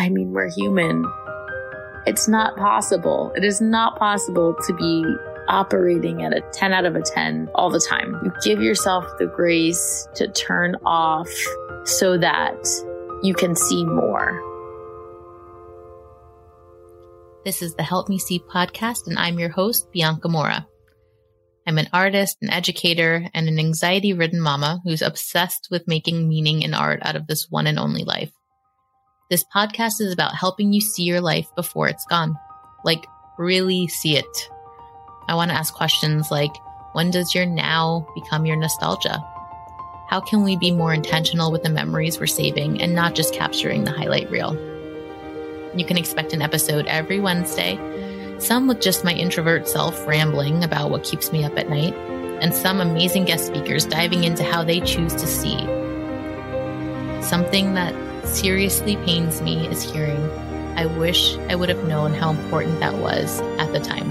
I mean, we're human. It's not possible. It is not possible to be operating at a 10 out of a 10 all the time. You give yourself the grace to turn off so that you can see more. This is the Help Me See podcast, and I'm your host, Bianca Morra. I'm an artist, an educator, and an anxiety ridden mama who's obsessed with making meaning and art out of this one and only life. This podcast is about helping you see your life before it's gone. Like, really see it. I want to ask questions like when does your now become your nostalgia? How can we be more intentional with the memories we're saving and not just capturing the highlight reel? You can expect an episode every Wednesday, some with just my introvert self rambling about what keeps me up at night, and some amazing guest speakers diving into how they choose to see. Something that seriously pains me is hearing, I wish I would have known how important that was at the time.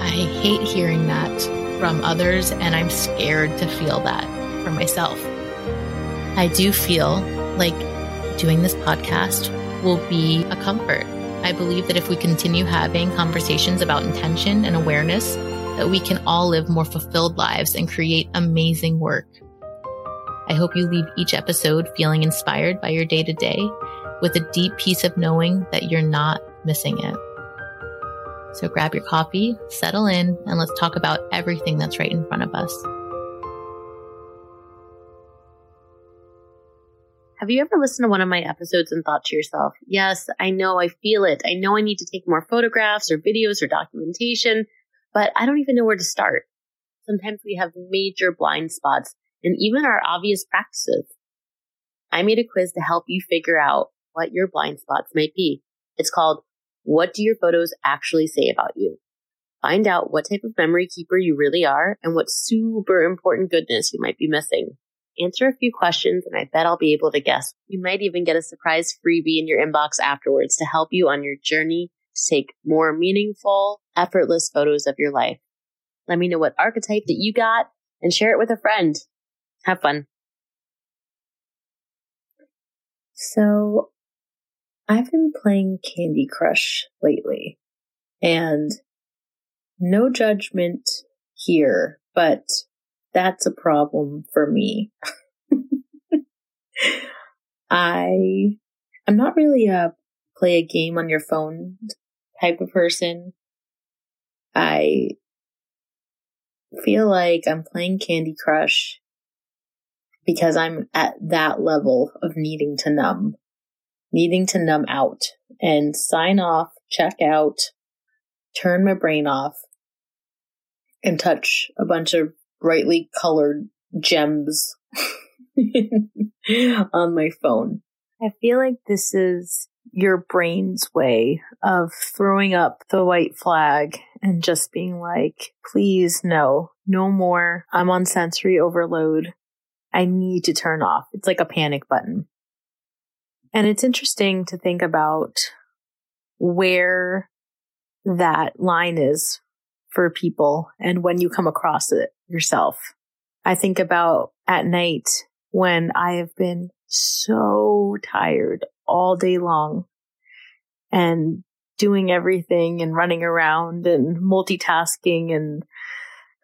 I hate hearing that from others, and I'm scared to feel that for myself. I do feel like doing this podcast will be a comfort. I believe that if we continue having conversations about intention and awareness, that we can all live more fulfilled lives and create amazing work. I hope you leave each episode feeling inspired by your day to day with a deep peace of knowing that you're not missing it. So grab your coffee, settle in, and let's talk about everything that's right in front of us. Have you ever listened to one of my episodes and thought to yourself, yes, I know I feel it. I know I need to take more photographs or videos or documentation, but I don't even know where to start. Sometimes we have major blind spots and even our obvious practices. I made a quiz to help you figure out what your blind spots might be. It's called What Do Your Photos Actually Say About You? Find out what type of memory keeper you really are and what super important goodness you might be missing answer a few questions, and I bet I'll be able to guess. You might even get a surprise freebie in your inbox afterwards to help you on your journey to take more meaningful, effortless photos of your life. Let me know what archetype that you got and share it with a friend. Have fun. So, I've been playing Candy Crush lately, and no judgment here, but that's a problem for me. I I'm not really a play a game on your phone type of person. I feel like I'm playing Candy Crush because I'm at that level of needing to numb, needing to numb out and sign off, check out, turn my brain off, and touch a bunch of brightly colored gems on my phone. I feel like this is your brain's way of throwing up the white flag and just being like, please, no, no more. I'm on sensory overload. I need to turn off. It's like a panic button. And it's interesting to think about where that line is for people and when you come across it yourself. I think about at night when I have been so tired all day long and doing everything and running around and multitasking and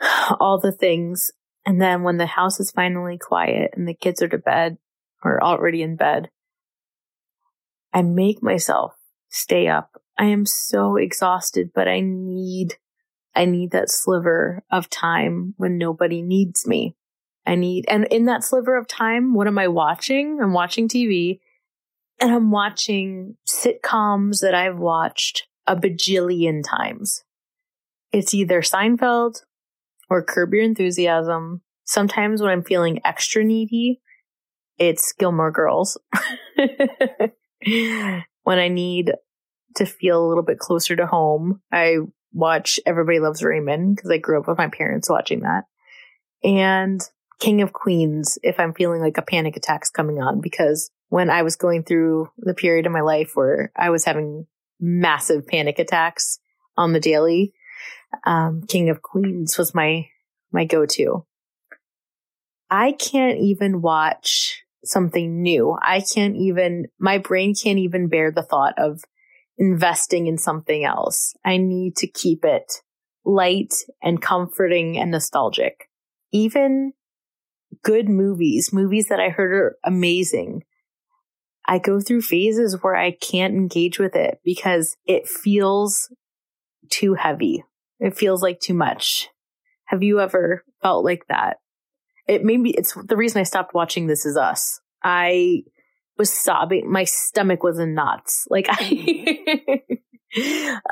all the things. And then when the house is finally quiet and the kids are to bed or already in bed, I make myself stay up. I am so exhausted, but I need I need that sliver of time when nobody needs me. I need, and in that sliver of time, what am I watching? I'm watching TV and I'm watching sitcoms that I've watched a bajillion times. It's either Seinfeld or Curb Your Enthusiasm. Sometimes when I'm feeling extra needy, it's Gilmore Girls. when I need to feel a little bit closer to home, I watch Everybody Loves Raymond because I grew up with my parents watching that. And King of Queens if I'm feeling like a panic attack's coming on because when I was going through the period of my life where I was having massive panic attacks on the daily, um, King of Queens was my my go-to. I can't even watch something new. I can't even, my brain can't even bear the thought of investing in something else. I need to keep it light and comforting and nostalgic. Even good movies, movies that I heard are amazing. I go through phases where I can't engage with it because it feels too heavy. It feels like too much. Have you ever felt like that? It maybe it's the reason I stopped watching This Is Us. I was sobbing. My stomach was in knots. Like I,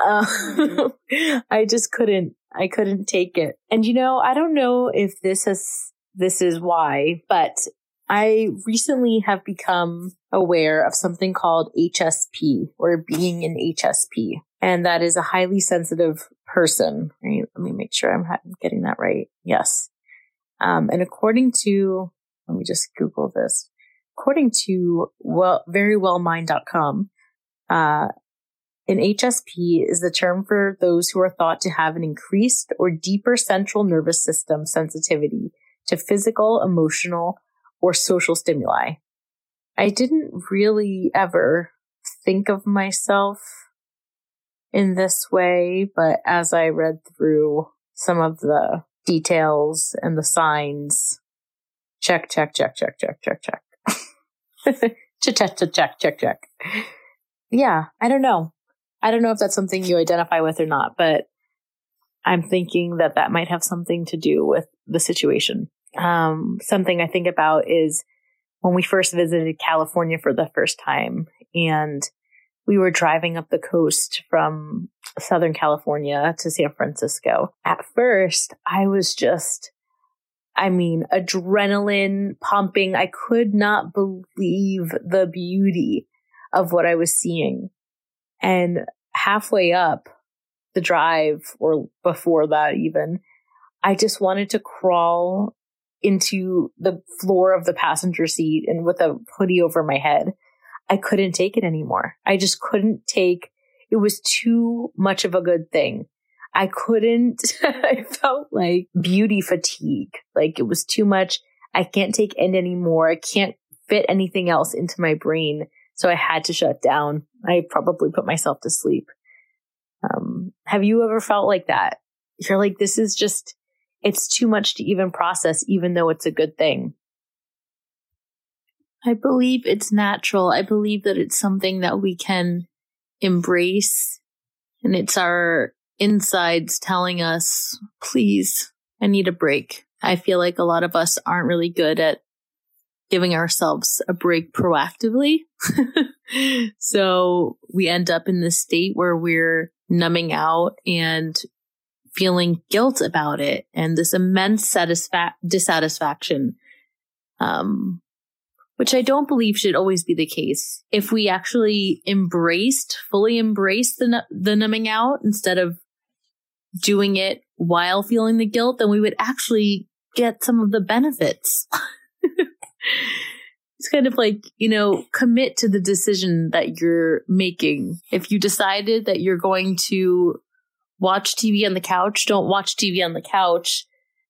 uh, I just couldn't, I couldn't take it. And you know, I don't know if this has, this is why, but I recently have become aware of something called HSP or being an HSP. And that is a highly sensitive person. Right? Let me make sure I'm getting that right. Yes. Um, and according to, let me just Google this. According to well, verywellmind.com, uh, an HSP is the term for those who are thought to have an increased or deeper central nervous system sensitivity to physical, emotional, or social stimuli. I didn't really ever think of myself in this way, but as I read through some of the details and the signs, check, check, check, check, check, check, check. check, check, check, check, check, check. Yeah, I don't know. I don't know if that's something you identify with or not, but I'm thinking that that might have something to do with the situation. Um, something I think about is when we first visited California for the first time and we were driving up the coast from Southern California to San Francisco. At first, I was just I mean, adrenaline pumping. I could not believe the beauty of what I was seeing. And halfway up the drive or before that even, I just wanted to crawl into the floor of the passenger seat and with a hoodie over my head. I couldn't take it anymore. I just couldn't take, it was too much of a good thing. I couldn't, I felt like beauty fatigue. Like it was too much. I can't take in anymore. I can't fit anything else into my brain. So I had to shut down. I probably put myself to sleep. Um, have you ever felt like that? You're like, this is just, it's too much to even process, even though it's a good thing. I believe it's natural. I believe that it's something that we can embrace and it's our insides telling us, please, I need a break. I feel like a lot of us aren't really good at giving ourselves a break proactively. so we end up in this state where we're numbing out and feeling guilt about it and this immense satisfa- dissatisfaction. Um, which I don't believe should always be the case. If we actually embraced, fully embraced the, the numbing out instead of doing it while feeling the guilt, then we would actually get some of the benefits. it's kind of like, you know, commit to the decision that you're making. If you decided that you're going to watch TV on the couch, don't watch TV on the couch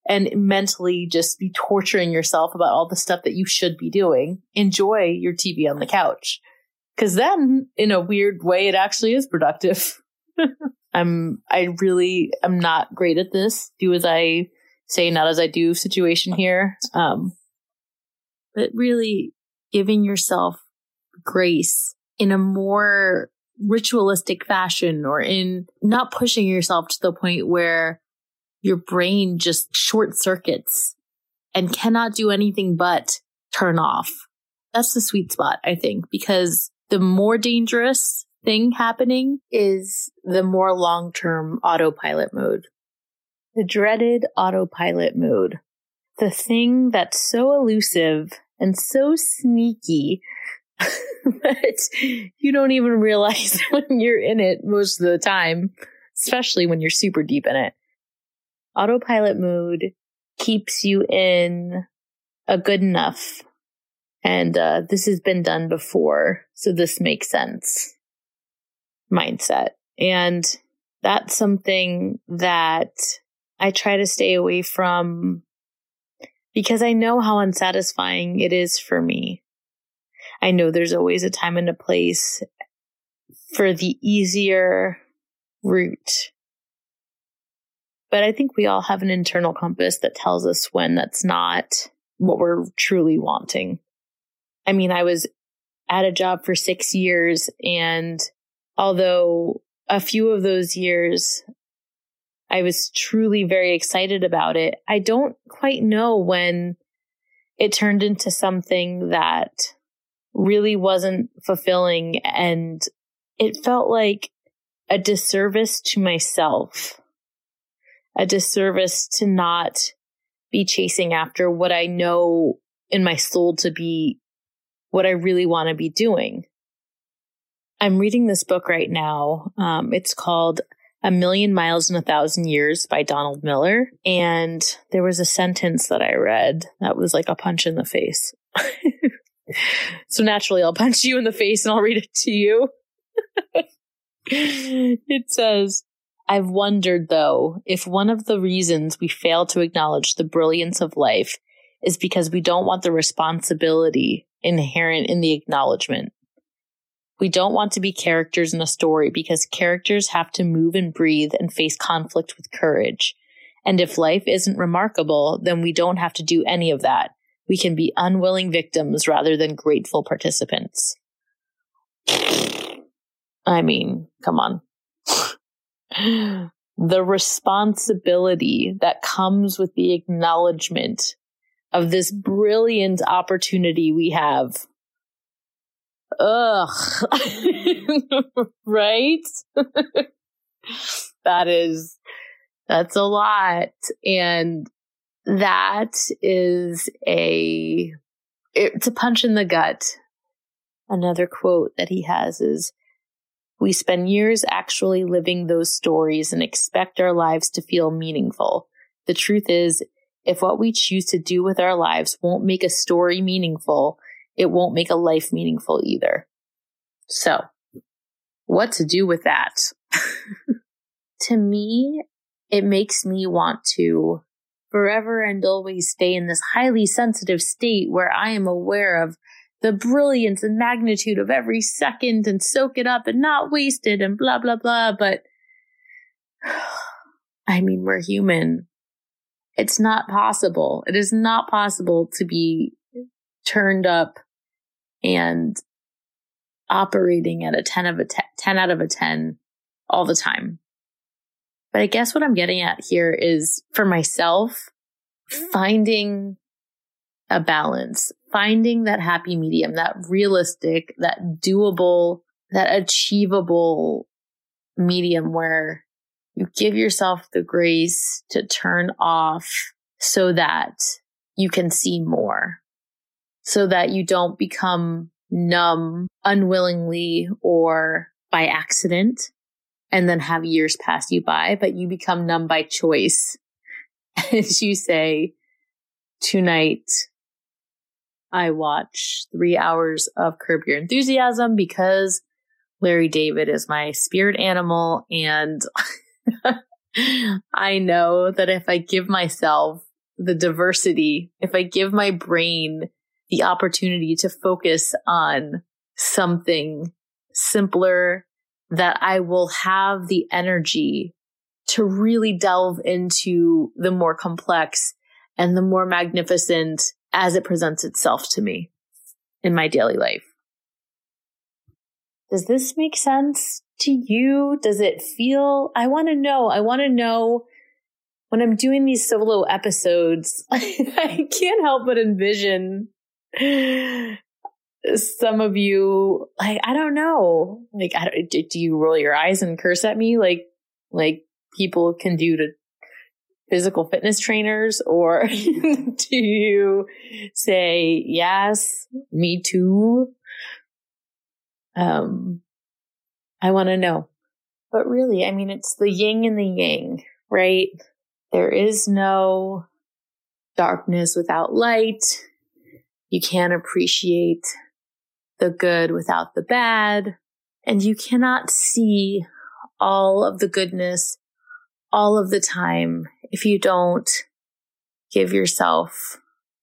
and mentally just be torturing yourself about all the stuff that you should be doing. Enjoy your TV on the couch. Cause then in a weird way, it actually is productive. I'm I really am not great at this. Do as I say, not as I do situation here. Um, but really giving yourself grace in a more ritualistic fashion or in not pushing yourself to the point where your brain just short circuits and cannot do anything but turn off. That's the sweet spot, I think, because the more dangerous thing happening is the more long term autopilot mode. The dreaded autopilot mode. The thing that's so elusive and so sneaky that you don't even realize when you're in it most of the time, especially when you're super deep in it. Autopilot mode keeps you in a good enough. And uh, this has been done before, so this makes sense mindset. And that's something that I try to stay away from because I know how unsatisfying it is for me. I know there's always a time and a place for the easier route. But I think we all have an internal compass that tells us when that's not what we're truly wanting. I mean, I was at a job for six years and although a few of those years I was truly very excited about it, I don't quite know when it turned into something that really wasn't fulfilling and it felt like a disservice to myself, a disservice to not be chasing after what I know in my soul to be what I really want to be doing. I'm reading this book right now. Um, it's called A Million Miles in a Thousand Years by Donald Miller. And there was a sentence that I read that was like a punch in the face. so naturally, I'll punch you in the face and I'll read it to you. it says, I've wondered though if one of the reasons we fail to acknowledge the brilliance of life is because we don't want the responsibility inherent in the acknowledgement. We don't want to be characters in a story because characters have to move and breathe and face conflict with courage. And if life isn't remarkable, then we don't have to do any of that. We can be unwilling victims rather than grateful participants. I mean, come on. the responsibility that comes with the acknowledgement of this brilliant opportunity we have. Ugh. right? that is, that's a lot. And that is a, it's a punch in the gut. Another quote that he has is, we spend years actually living those stories and expect our lives to feel meaningful. The truth is, if what we choose to do with our lives won't make a story meaningful, it won't make a life meaningful either. So, what to do with that? to me, it makes me want to forever and always stay in this highly sensitive state where I am aware of the brilliance and magnitude of every second and soak it up and not waste it and blah, blah, blah. But I mean, we're human. It's not possible. It is not possible to be turned up and operating at a 10 of a 10, 10 out of a 10 all the time. But I guess what I'm getting at here is for myself, mm. finding a balance, finding that happy medium, that realistic, that doable, that achievable medium where you give yourself the grace to turn off so that you can see more, so that you don't become numb unwillingly or by accident and then have years pass you by, but you become numb by choice. As you say, tonight, I watch three hours of Curb Your Enthusiasm because Larry David is my spirit animal. And I know that if I give myself the diversity, if I give my brain the opportunity to focus on something simpler, that I will have the energy to really delve into the more complex and the more magnificent as it presents itself to me in my daily life. Does this make sense to you? Does it feel? I want to know. I want to know when I'm doing these solo episodes, I can't help but envision some of you like I don't know like I don't, do you roll your eyes and curse at me like like people can do to physical fitness trainers or do you say yes me too um i want to know. But really i mean it's the yin and the yang right? There is no darkness without light. You can't appreciate the good without the bad. And you cannot see all of the goodness all of the time if you don't give yourself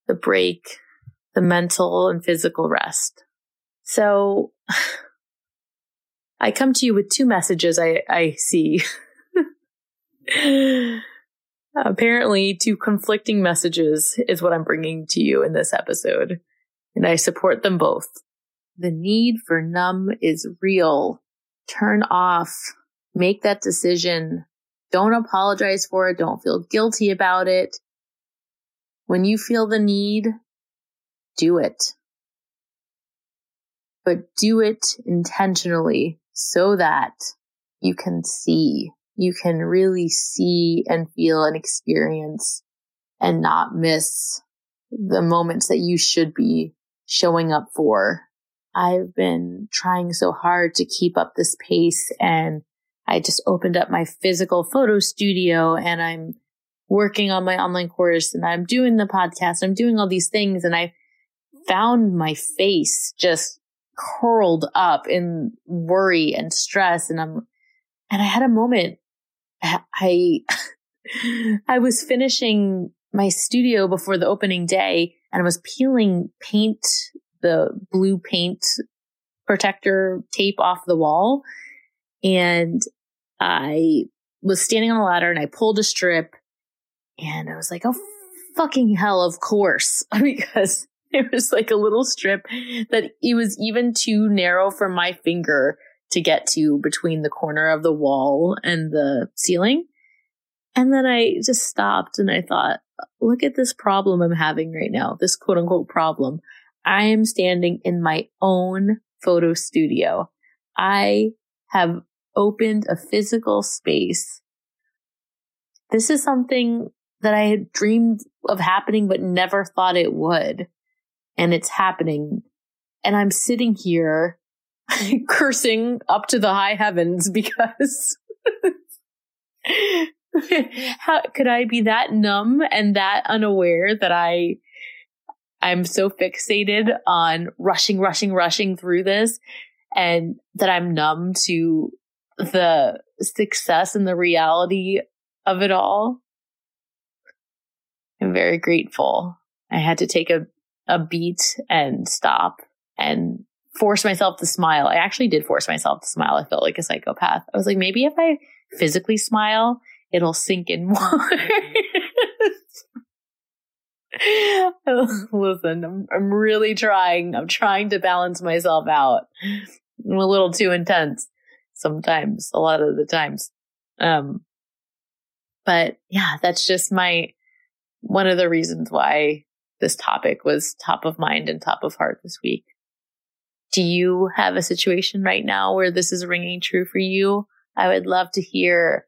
the break, the mental and physical rest. So I come to you with two messages I, I see. Apparently, two conflicting messages is what I'm bringing to you in this episode, and I support them both. The need for numb is real. Turn off. Make that decision. Don't apologize for it. Don't feel guilty about it. When you feel the need, do it. But do it intentionally so that you can see, you can really see and feel and experience and not miss the moments that you should be showing up for. I've been trying so hard to keep up this pace and I just opened up my physical photo studio and I'm working on my online course and I'm doing the podcast. I'm doing all these things and I found my face just curled up in worry and stress. And I'm, and I had a moment. I, I was finishing my studio before the opening day and I was peeling paint, the blue paint protector tape off the wall. And I was standing on a ladder and I pulled a strip and I was like, oh, fucking hell, of course, because it was like a little strip that it was even too narrow for my finger to get to between the corner of the wall and the ceiling. And then I just stopped and I thought, look at this problem I'm having right now, this quote unquote problem. I am standing in my own photo studio. I have opened a physical space. This is something that I had dreamed of happening, but never thought it would. And it's happening. And I'm sitting here cursing up to the high heavens because how could I be that numb and that unaware that I I'm so fixated on rushing, rushing, rushing through this and that I'm numb to the success and the reality of it all. I'm very grateful. I had to take a, a beat and stop and force myself to smile. I actually did force myself to smile. I felt like a psychopath. I was like, maybe if I physically smile, it'll sink in more. Listen, I'm, I'm really trying. I'm trying to balance myself out. I'm a little too intense sometimes, a lot of the times. Um, but yeah, that's just my, one of the reasons why this topic was top of mind and top of heart this week. Do you have a situation right now where this is ringing true for you? I would love to hear.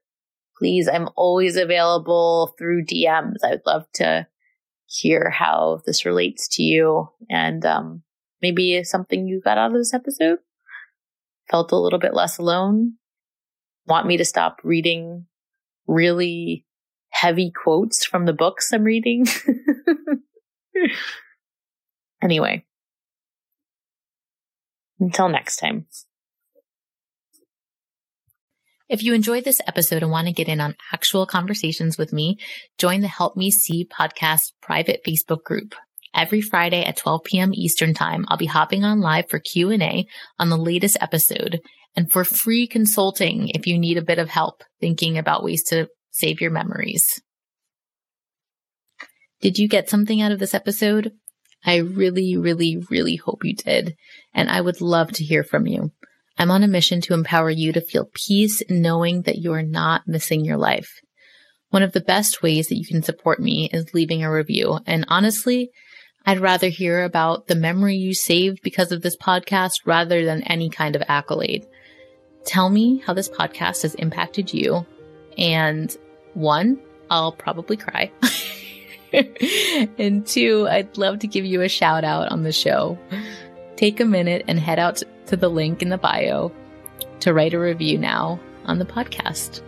Please, I'm always available through DMs. I would love to hear how this relates to you and um, maybe something you got out of this episode. Felt a little bit less alone. Want me to stop reading really heavy quotes from the books I'm reading. anyway, until next time. If you enjoyed this episode and want to get in on actual conversations with me, join the Help Me See podcast private Facebook group. Every Friday at 12 p.m. Eastern time, I'll be hopping on live for Q&A on the latest episode and for free consulting if you need a bit of help thinking about ways to save your memories. Did you get something out of this episode? I really, really, really hope you did. And I would love to hear from you. I'm on a mission to empower you to feel peace knowing that you are not missing your life. One of the best ways that you can support me is leaving a review. And honestly, I'd rather hear about the memory you saved because of this podcast rather than any kind of accolade. Tell me how this podcast has impacted you. And one, I'll probably cry. and two, I'd love to give you a shout out on the show. Take a minute and head out to the link in the bio to write a review now on the podcast.